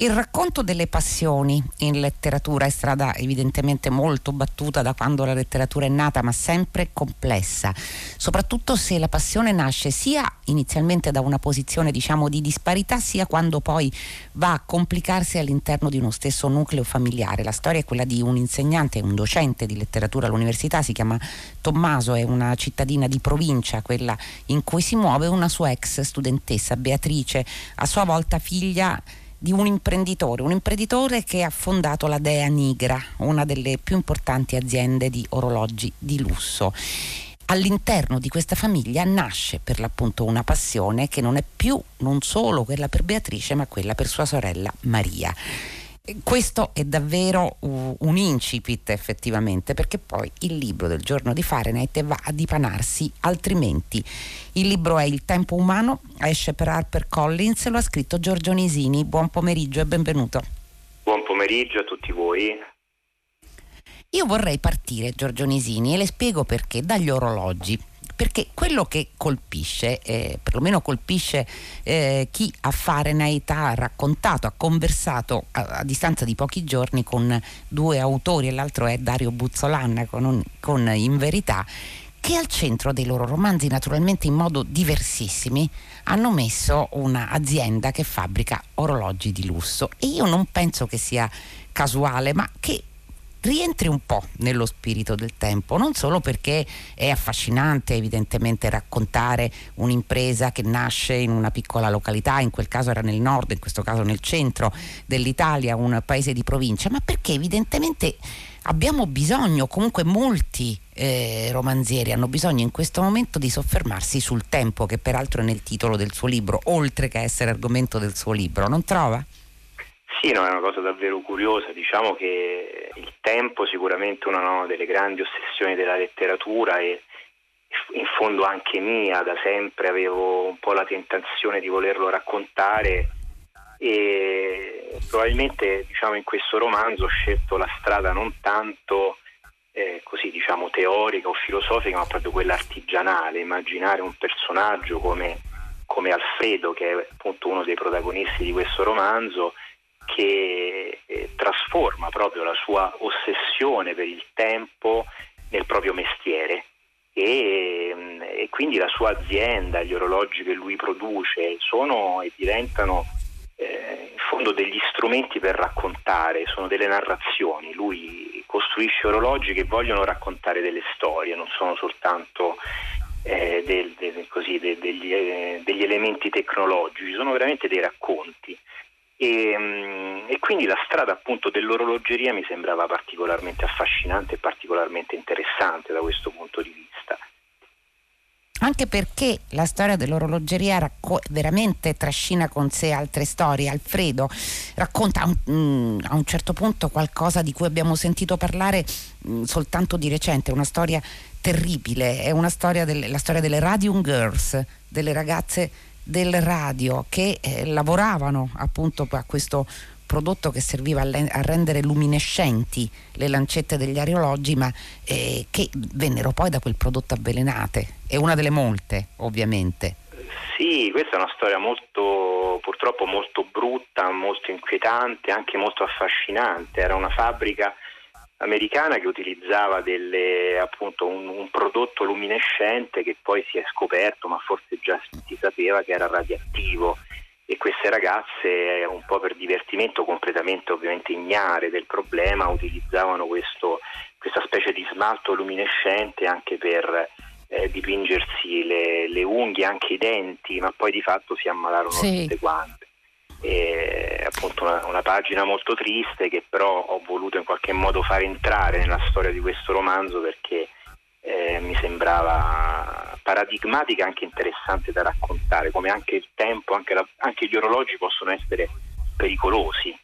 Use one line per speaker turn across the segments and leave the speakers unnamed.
Il racconto delle passioni in letteratura è strada evidentemente molto battuta da quando la letteratura è nata, ma sempre complessa, soprattutto se la passione nasce sia inizialmente da una posizione diciamo di disparità, sia quando poi va a complicarsi all'interno di uno stesso nucleo familiare. La storia è quella di un insegnante, un docente di letteratura all'università, si chiama Tommaso, è una cittadina di provincia, quella in cui si muove una sua ex studentessa, Beatrice, a sua volta figlia di un imprenditore, un imprenditore che ha fondato la Dea Nigra, una delle più importanti aziende di orologi di lusso. All'interno di questa famiglia nasce per l'appunto una passione che non è più non solo quella per Beatrice, ma quella per sua sorella Maria questo è davvero un incipit effettivamente perché poi il libro del giorno di Fahrenheit va a dipanarsi altrimenti. Il libro è Il tempo umano esce per HarperCollins lo ha scritto Giorgio Nisini. Buon pomeriggio e benvenuto.
Buon pomeriggio a tutti voi.
Io vorrei partire Giorgio Nisini e le spiego perché dagli orologi perché quello che colpisce, eh, perlomeno colpisce eh, chi a Fahrenheit ha raccontato, ha conversato a, a, distanza di pochi giorni con due autori e l'altro è Dario Buzzolan con, un, con In Verità, che al centro dei loro romanzi, naturalmente in modo diversissimi, hanno messo un'azienda che fabbrica orologi di lusso. E io non penso che sia casuale, ma che rientri un po' nello spirito del tempo, non solo perché è affascinante evidentemente raccontare un'impresa che nasce in una piccola località, in quel caso era nel nord, in questo caso nel centro dell'Italia, un paese di provincia, ma perché evidentemente abbiamo bisogno, comunque molti eh, romanzieri hanno bisogno in questo momento di soffermarsi sul tempo, che peraltro è nel titolo del suo libro, oltre che essere argomento del suo libro, non trova?
Sì, no, è una cosa davvero curiosa, diciamo che il tempo sicuramente è una no, delle grandi ossessioni della letteratura e in fondo anche mia, da sempre avevo un po' la tentazione di volerlo raccontare e probabilmente diciamo, in questo romanzo ho scelto la strada non tanto eh, così diciamo teorica o filosofica ma proprio quella artigianale, immaginare un personaggio come, come Alfredo che è appunto uno dei protagonisti di questo romanzo che eh, trasforma proprio la sua ossessione per il tempo nel proprio mestiere e, mm, e, quindi la sua azienda, gli orologi che lui produce sono e diventano eh, in fondo degli strumenti per raccontare, sono delle narrazioni, lui costruisce orologi che vogliono raccontare delle storie, non sono soltanto eh, del, del, così, de, degli, eh, degli elementi tecnologici, sono veramente dei racconti. E, mm, e, quindi la strada appunto dell'orologeria mi sembrava particolarmente affascinante e particolarmente interessante da questo punto di vista.
Anche perché la storia dell'orologeria racco- veramente trascina con sé altre storie. Alfredo racconta un, mm, a un certo punto qualcosa di cui abbiamo sentito parlare mm, soltanto di recente, una storia terribile, è una storia del, la storia delle Radium Girls, delle ragazze del radio che eh, lavoravano appunto a questo prodotto che serviva a, rendere luminescenti le lancette degli aerologi, ma eh, che vennero poi da quel prodotto avvelenate. È una delle molte, ovviamente.
Sì, questa è una storia molto, purtroppo molto brutta, molto inquietante, anche molto affascinante. Era una fabbrica americana che utilizzava delle, appunto, un, un, prodotto luminescente che poi si è scoperto, ma forse già si sapeva che era radioattivo e queste ragazze un po' per divertimento completamente ovviamente ignare del problema utilizzavano questo, questa specie di smalto luminescente anche per eh, dipingersi le, le, unghie, anche i denti, ma poi di fatto si ammalarono sì. tutte quante è appunto una, una, pagina molto triste che però ho voluto in qualche modo far entrare nella storia di questo romanzo perché eh, mi sembrava paradigmatica e anche interessante da raccontare, come anche il tempo, anche, la, anche gli orologi possono essere pericolosi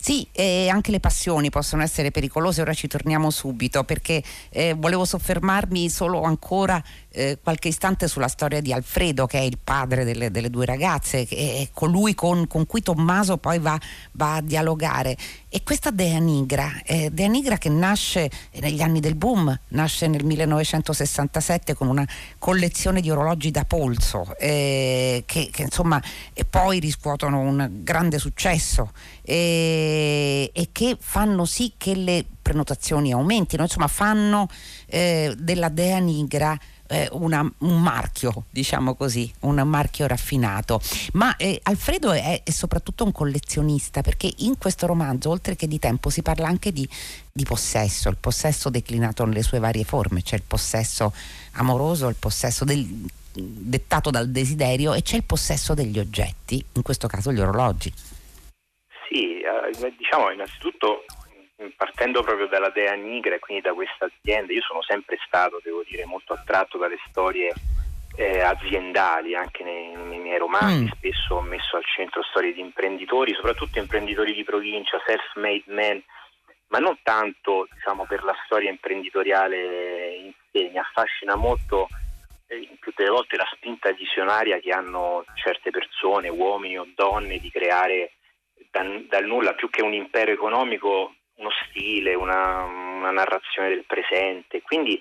sì, e anche le passioni possono essere pericolose, ora ci torniamo subito perché eh, volevo soffermarmi solo ancora eh, qualche istante sulla storia di Alfredo che è il padre delle, delle due ragazze, che è colui con, con cui Tommaso poi va, va a dialogare. E questa Dea Nigra, eh, Dea Nigra che nasce negli anni del boom, nasce nel 1967 con una collezione di orologi da polso eh, che, che, insomma poi riscuotono un grande successo eh, e che fanno sì che le prenotazioni aumentino, insomma fanno eh, della Dea Nigra eh, una, un marchio, diciamo così, un marchio raffinato. Ma eh, Alfredo è, è, soprattutto un collezionista perché in questo romanzo, oltre che di tempo, si parla anche di, di possesso, il possesso declinato nelle sue varie forme, c'è il possesso amoroso, il possesso del, dettato dal desiderio e c'è il possesso degli oggetti, in questo caso gli orologi.
Sì, eh, diciamo innanzitutto partendo proprio dalla Dea Nigra e quindi da questa azienda, io sono sempre stato, devo dire, molto attratto dalle storie eh, aziendali, anche nei, nei miei romanzi, mm. spesso ho messo al centro storie di imprenditori, soprattutto imprenditori di provincia, self-made men, ma non tanto diciamo, per la storia imprenditoriale in sé, mi affascina molto eh, tutte le volte la spinta visionaria che hanno certe persone, uomini o donne, di creare dal nulla più che un impero economico uno stile, una, una narrazione del presente. Quindi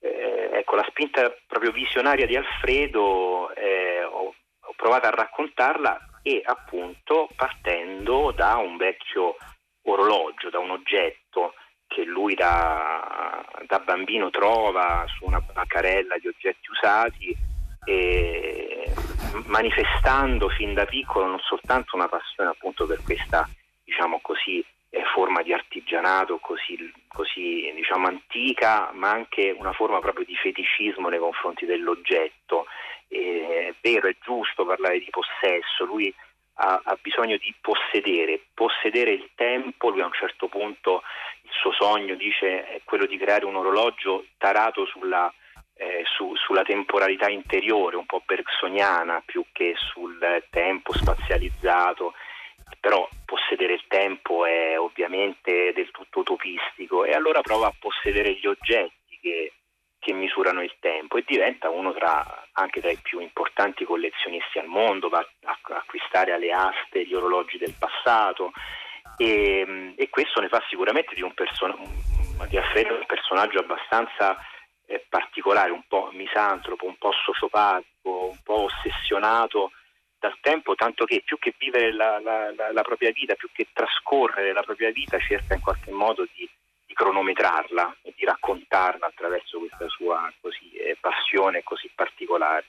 eh, ecco, la spinta proprio visionaria di Alfredo eh, ho, ho, provato a raccontarla e appunto partendo da un vecchio orologio, da un oggetto che lui da, da bambino trova su una bancarella di oggetti usati e manifestando fin da piccolo non soltanto una passione appunto per questa diciamo così forma di artigianato così, così diciamo, antica, ma anche una forma proprio di feticismo nei confronti dell'oggetto. Eh, è vero, è giusto parlare di possesso, lui ha, ha, bisogno di possedere, possedere il tempo, lui a un certo punto il suo sogno dice è quello di creare un orologio tarato sulla, eh, su, sulla temporalità interiore, un po' bergsoniana più che sul tempo spazializzato però possedere il tempo è ovviamente del tutto utopistico e allora prova a possedere gli oggetti che, che misurano il tempo e diventa uno tra, anche tra i più importanti collezionisti al mondo, va a, acquistare alle aste gli orologi del passato e, e questo ne fa sicuramente di un, person- di Alfredo un personaggio abbastanza eh, particolare, un po' misantropo, un po' sociopatico, un po' ossessionato dal tempo, tanto che più che vivere la, la, la, la, propria vita, più che trascorrere la propria vita, cerca in qualche modo di, di cronometrarla e di raccontarla attraverso questa sua così, eh, passione così particolare.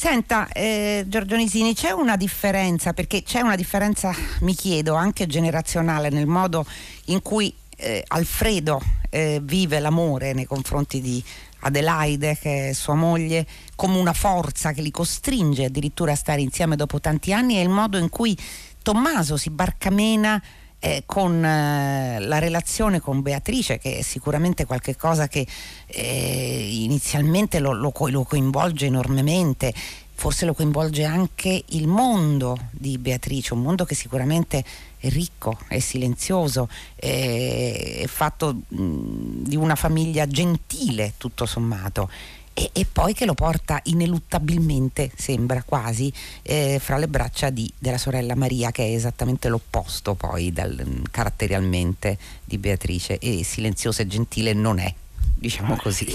Senta, eh, Giorgio Nisini, c'è una differenza, perché c'è una differenza, mi chiedo, anche generazionale nel modo in cui eh, Alfredo eh, vive l'amore nei confronti di Adelaide, che è sua moglie, come una forza che li costringe addirittura a stare insieme dopo tanti anni e il modo in cui Tommaso si barcamena eh, con eh, la relazione con Beatrice, che è sicuramente qualcosa che eh, inizialmente lo, lo, lo coinvolge enormemente forse lo coinvolge anche il mondo di Beatrice, un mondo che sicuramente è ricco, è silenzioso, è, fatto di una famiglia gentile tutto sommato. E, e, poi che lo porta ineluttabilmente, sembra quasi, eh, fra le braccia di, della sorella Maria, che è esattamente l'opposto poi dal, caratterialmente di Beatrice, e silenziosa e gentile non è, diciamo così.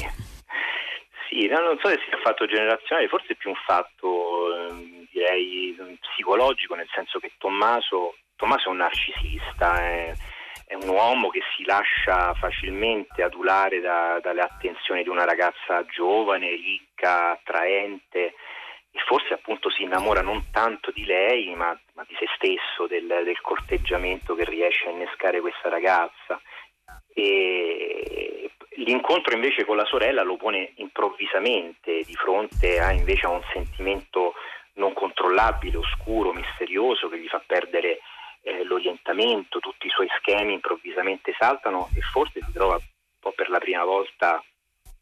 Sì, non so se sia un fatto generazionale, forse è più un fatto ehm, direi psicologico, nel senso che Tommaso, Tommaso è un narcisista, è, è, un uomo che si lascia facilmente adulare da, dalle attenzioni di una ragazza giovane, ricca, attraente e forse appunto si innamora non tanto di lei ma, ma di se stesso, del, del corteggiamento che riesce a innescare questa ragazza. E L'incontro invece con la sorella lo pone improvvisamente di fronte a, invece a un sentimento non controllabile, oscuro, misterioso che gli fa perdere eh, l'orientamento, tutti i suoi schemi improvvisamente saltano e forse si trova un po' per la prima volta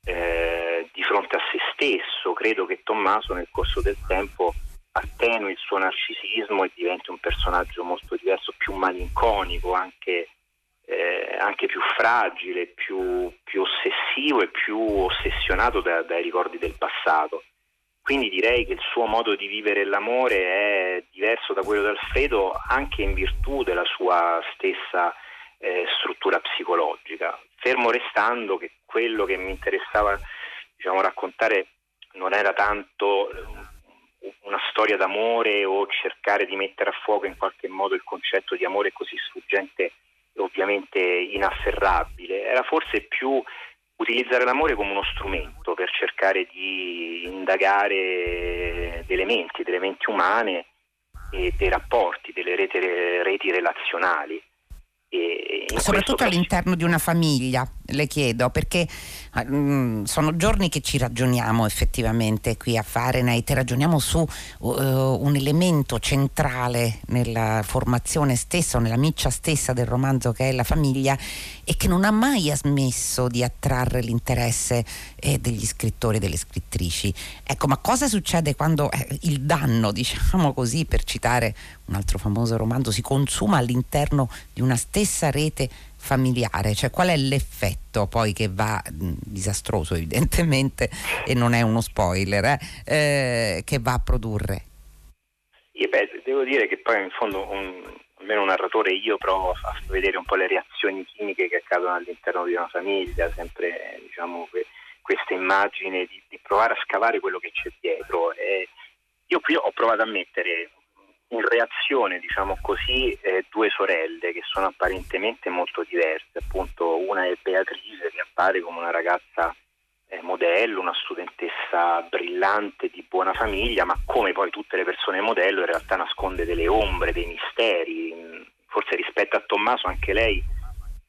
eh, di fronte a se stesso. Credo che Tommaso nel corso del tempo attenui il suo narcisismo e diventi un personaggio molto diverso, più malinconico, anche eh, anche più fragile, più, più, ossessivo e più ossessionato da, dai ricordi del passato. quindi direi che il suo modo di vivere l'amore è diverso da quello di Alfredo anche in virtù della sua stessa eh, struttura psicologica, fermo restando che quello che mi interessava diciamo, raccontare non era tanto eh, una storia d'amore o cercare di mettere a fuoco in qualche modo il concetto di amore così sfuggente ovviamente inafferrabile, era forse più utilizzare l'amore come uno strumento per cercare di indagare delle menti, delle menti umane e dei rapporti, delle reti, reti relazionali.
Soprattutto all'interno di una famiglia, le chiedo, perché mh, sono giorni che ci ragioniamo effettivamente qui a Fahrenheit, ragioniamo su uh, un elemento centrale nella formazione stessa o nella miccia stessa del romanzo che è la famiglia e che non ha mai smesso di attrarre l'interesse eh, degli scrittori e delle scrittrici. Ecco, ma cosa succede quando eh, il danno, diciamo così, per citare un altro famoso romanzo, si consuma all'interno di una stessa rete familiare, cioè qual è l'effetto poi che va mh, disastroso evidentemente e non è uno spoiler eh, eh, che va a produrre?
Io, beh, devo dire che poi in fondo un, almeno un narratore io provo a vedere un po' le reazioni chimiche che accadono all'interno di una famiglia, sempre diciamo que, questa immagine di, di, provare a scavare quello che c'è dietro. E io qui ho provato a mettere in reazione, diciamo così, eh, due sorelle che sono apparentemente molto diverse. Appunto, una è Beatrice che appare come una ragazza eh, modello, una studentessa brillante di buona famiglia, ma come poi tutte le persone modello in realtà nasconde delle ombre, dei misteri. Forse rispetto a Tommaso anche lei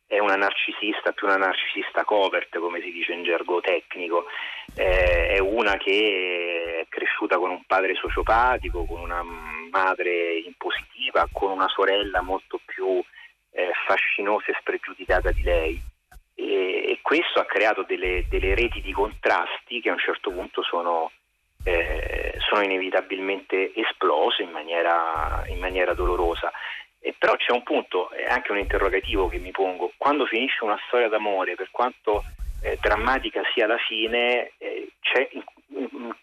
è una narcisista, più una narcisista covert, come si dice in gergo tecnico. Eh, è una che è cresciuta con un padre sociopatico, con una madre impositiva, con una sorella molto più eh, fascinosa e spregiudicata di lei. E, e questo ha creato delle, delle, reti di contrasti che a un certo punto sono, eh, sono inevitabilmente esplose in maniera, in maniera dolorosa. E però c'è un punto, è anche un interrogativo che mi pongo, quando finisce una storia d'amore, per quanto eh, drammatica sia la fine, eh, c'è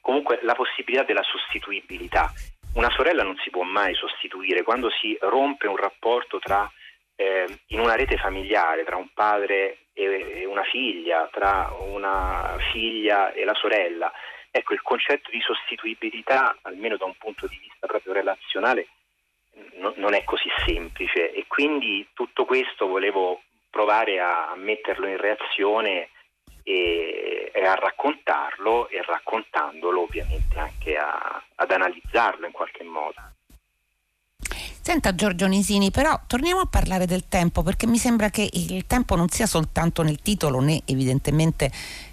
comunque la possibilità della sostituibilità. Una sorella non si può mai sostituire, quando si rompe un rapporto tra, eh, in una rete familiare tra un padre e una figlia, tra una figlia e la sorella, ecco il concetto di sostituibilità, almeno da un punto di vista proprio relazionale, no, non è così semplice. E quindi tutto questo volevo provare a metterlo in reazione e, a raccontarlo e raccontandolo ovviamente anche a, ad analizzarlo in qualche modo.
Senta Giorgio Nisini, però torniamo a parlare del tempo perché mi sembra che il tempo non sia soltanto nel titolo né evidentemente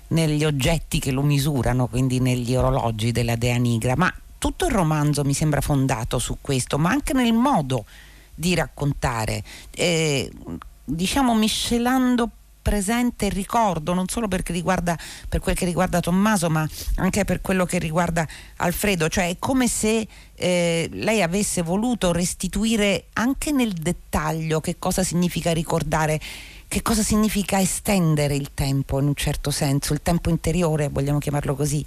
negli oggetti che lo misurano, quindi negli orologi della Dea Nigra, ma tutto il romanzo mi sembra fondato su questo, ma anche nel modo di raccontare, eh, diciamo miscelando presente ricordo, non solo riguarda, per quel che riguarda Tommaso, ma anche per quello che riguarda Alfredo, cioè è come se eh, lei avesse voluto restituire anche nel dettaglio che cosa significa ricordare, che cosa significa estendere il tempo in un certo senso, il tempo interiore, vogliamo chiamarlo così.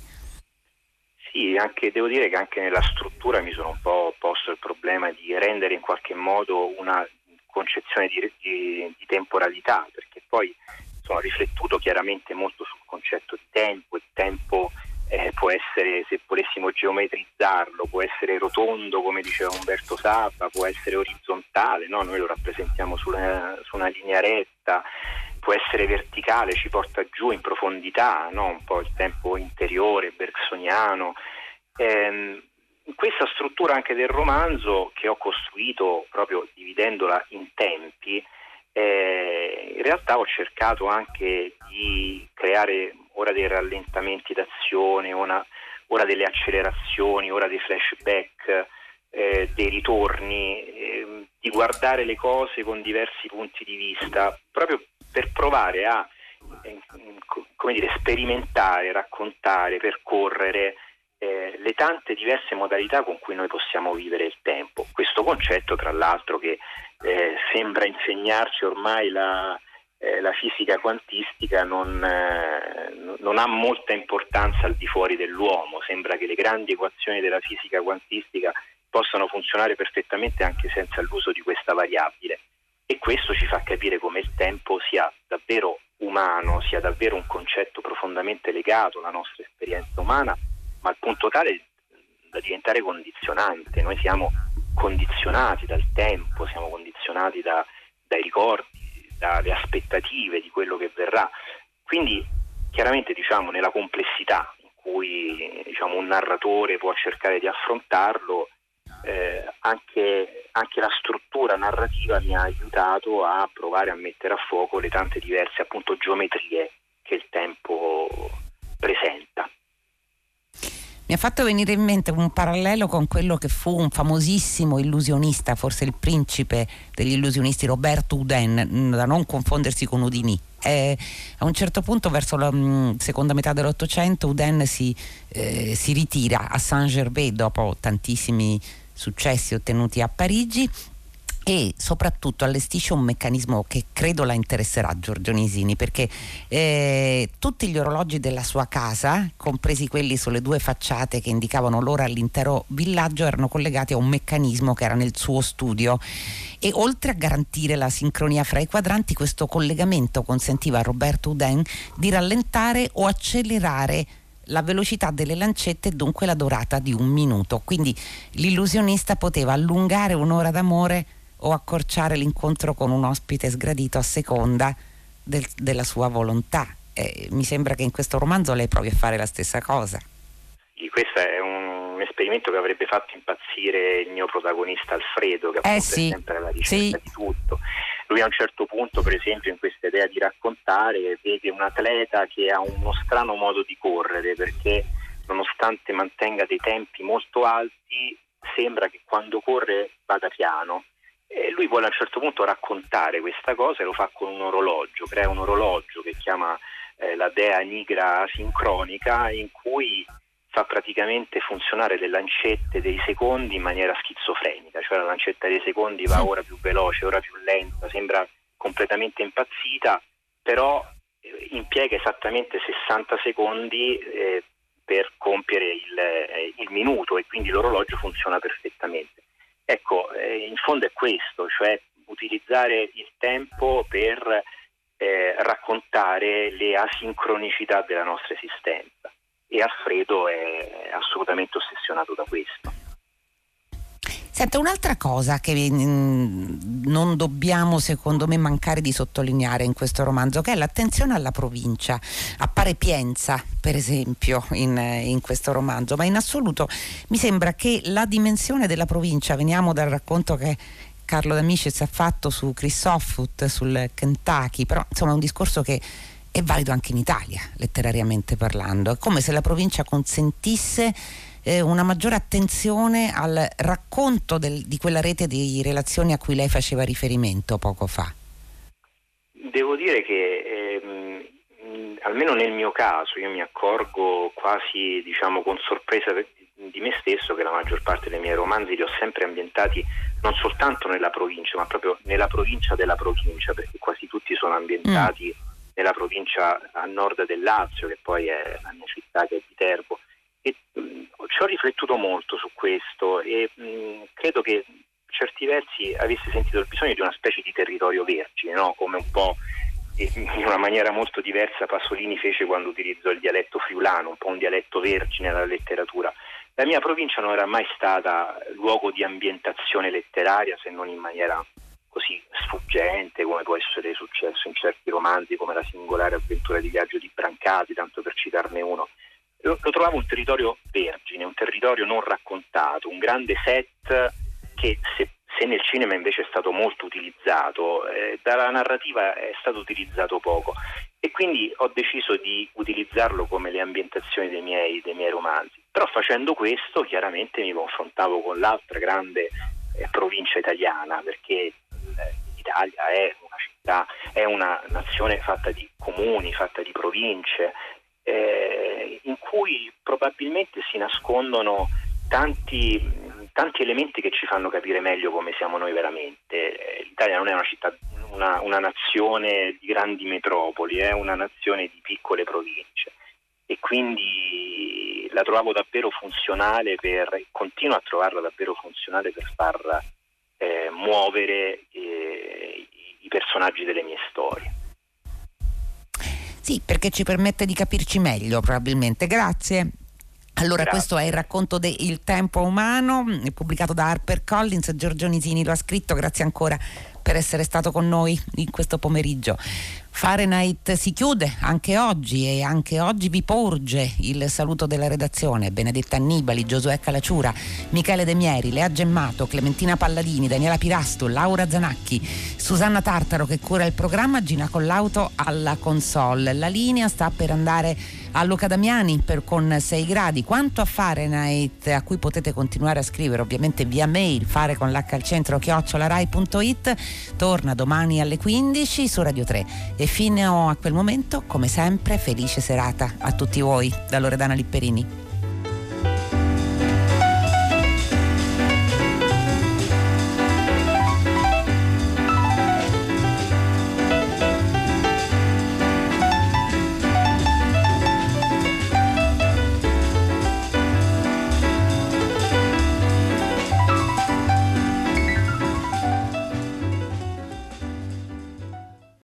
Sì, anche, devo dire che anche nella struttura mi sono un po' posto il problema di rendere in qualche modo una concezione di, di, di temporalità, perché poi sono riflettuto chiaramente molto sul concetto di tempo, il tempo eh, può essere, se volessimo geometrizzarlo, può essere rotondo come diceva Umberto Sabba, può essere orizzontale, no? noi lo rappresentiamo sulla, su una linea retta, può essere verticale, ci porta giù in profondità, no? un po' il tempo interiore, bergsoniano. Ehm, questa struttura anche del romanzo che ho costruito proprio dividendola in tempi, eh, in realtà ho cercato anche di creare ora dei rallentamenti d'azione, ora, ora delle accelerazioni, ora dei flashback, eh, dei ritorni, eh, di guardare le cose con diversi punti di vista, proprio per provare a eh, dire, sperimentare, raccontare, percorrere eh, le tante diverse modalità con cui noi possiamo vivere il tempo. Questo concetto, tra l'altro, che eh, sembra insegnarci ormai la, eh, la fisica quantistica non, eh, non, ha molta importanza al di fuori dell'uomo, sembra che le grandi equazioni della fisica quantistica possano funzionare perfettamente anche senza l'uso di questa variabile e questo ci fa capire come il tempo sia davvero umano, sia davvero un concetto profondamente legato alla nostra esperienza umana, ma al punto tale da diventare condizionante. Noi siamo condizionati dal tempo, siamo condizionati da, dai ricordi, dalle aspettative di quello che verrà. Quindi chiaramente diciamo, nella complessità in cui diciamo, un narratore può cercare di affrontarlo, eh, anche, anche, la struttura narrativa mi ha aiutato a provare a mettere a fuoco le tante diverse appunto, geometrie che il tempo presenta.
Mi ha fatto venire in mente un parallelo con quello che fu un famosissimo illusionista, forse il principe degli illusionisti, Roberto Uden, da non confondersi con Udini. Eh, a un certo punto, verso la mh, mm, seconda metà dell'Ottocento, Uden si, eh, si ritira a Saint-Gervais dopo tantissimi successi ottenuti a Parigi e soprattutto allestisce un meccanismo che credo la interesserà Giorgio Nisini perché eh, tutti gli orologi della sua casa, compresi quelli sulle due facciate che indicavano l'ora all'intero villaggio, erano collegati a un meccanismo che era nel suo studio e oltre a garantire la sincronia fra i quadranti questo collegamento consentiva a Roberto Uden di rallentare o accelerare la velocità delle lancette e dunque la durata di un minuto. Quindi l'illusionista poteva allungare un'ora d'amore o accorciare l'incontro con un ospite sgradito a seconda del, della sua volontà. Eh, mi sembra che in questo romanzo lei provi a fare la stessa cosa.
Sì, questo è un esperimento che avrebbe fatto impazzire il mio protagonista Alfredo, che
eh sì,
è sempre alla ricerca
sì.
di tutto. Lui a un certo punto, per esempio, in questa idea di raccontare, vede un atleta che ha uno strano modo di correre, perché nonostante mantenga dei tempi molto alti, sembra che quando corre vada piano e lui vuole a un certo punto raccontare questa cosa e lo fa con un orologio, crea un orologio che chiama eh, la Dea Nigra sincronica in cui fa praticamente funzionare le lancette dei secondi in maniera schizofrenica, cioè la lancetta dei secondi va ora più veloce, ora più lenta, sembra completamente impazzita, però eh, impiega esattamente 60 secondi eh, per compiere il, eh, il minuto e quindi l'orologio funziona perfettamente. Ecco, eh, in fondo è questo, cioè utilizzare il tempo per eh, raccontare le asincronicità della nostra esistenza e Alfredo è assolutamente ossessionato da questo.
Senta, un'altra cosa che mm, non dobbiamo secondo me mancare di sottolineare in questo romanzo, che è l'attenzione alla provincia. Appare Pienza, per esempio, in, in questo romanzo, ma in assoluto mi sembra che la dimensione della provincia, veniamo dal racconto che Carlo D'Amicis ha fatto su Chris Offutt, sul Kentucky, però insomma è un discorso che è valido anche in Italia, letterariamente parlando. È come se la provincia consentisse eh, una maggiore attenzione al racconto del, di quella rete di relazioni a cui lei faceva riferimento poco fa?
Devo dire che ehm, almeno nel mio caso io mi accorgo quasi diciamo, con sorpresa di me stesso che la maggior parte dei miei romanzi li ho sempre ambientati non soltanto nella provincia, ma proprio nella provincia della provincia, perché quasi tutti sono ambientati mm. nella provincia a nord del Lazio, che poi è la mia città che è Viterbo. E, mh, ci ho riflettuto molto su questo e mh, credo che certi versi avessi sentito il bisogno di una specie di territorio vergine, no? come un po' in una maniera molto diversa Pasolini fece quando utilizzò il dialetto friulano, un po' un dialetto vergine alla letteratura. La mia provincia non era mai stata luogo di ambientazione letteraria se non in maniera così sfuggente come può essere successo in certi romanzi come La singolare avventura di viaggio di Brancati, tanto per citarne uno lo, lo trovavo un territorio vergine, un territorio non raccontato, un grande set che se, se nel cinema invece è stato molto utilizzato, eh, dalla narrativa è stato utilizzato poco e quindi ho deciso di utilizzarlo come le ambientazioni dei miei, dei miei romanzi. Però facendo questo chiaramente mi confrontavo con l'altra grande eh, provincia italiana perché eh, l'Italia è una città, è una nazione fatta di comuni, fatta di province, eh, in cui probabilmente si nascondono tanti, tanti elementi che ci fanno capire meglio come siamo noi veramente. Eh, L'Italia non è una città, una, una nazione di grandi metropoli, è una nazione di piccole province e quindi la trovavo davvero funzionale per, continuo a trovarla davvero funzionale per far eh, muovere eh, i personaggi delle mie storie.
Sì, perché ci permette di capirci meglio probabilmente. Grazie. Allora, Grazie. questo è il racconto de Il tempo umano, pubblicato da HarperCollins. Giorgio Nisini lo ha scritto. Grazie ancora per essere stato con noi in questo pomeriggio. Fahrenheit si chiude anche oggi e anche oggi vi porge il saluto della redazione. Benedetta Annibali, Giosuè Calacciura, Michele De Mieri, Lea Gemmato, Clementina Palladini, Daniela Pirasto, Laura Zanacchi, Susanna Tartaro che cura il programma, Gina Collauto alla console. La linea sta per andare a Luca Damiani per con 6 gradi. Quanto a Fahrenheit a cui potete continuare a scrivere ovviamente via mail fare con l'H al centro chiocciolarai.it torna domani alle 15 su Radio 3 e fino a quel momento come sempre felice serata a tutti voi da Loredana Lipperini.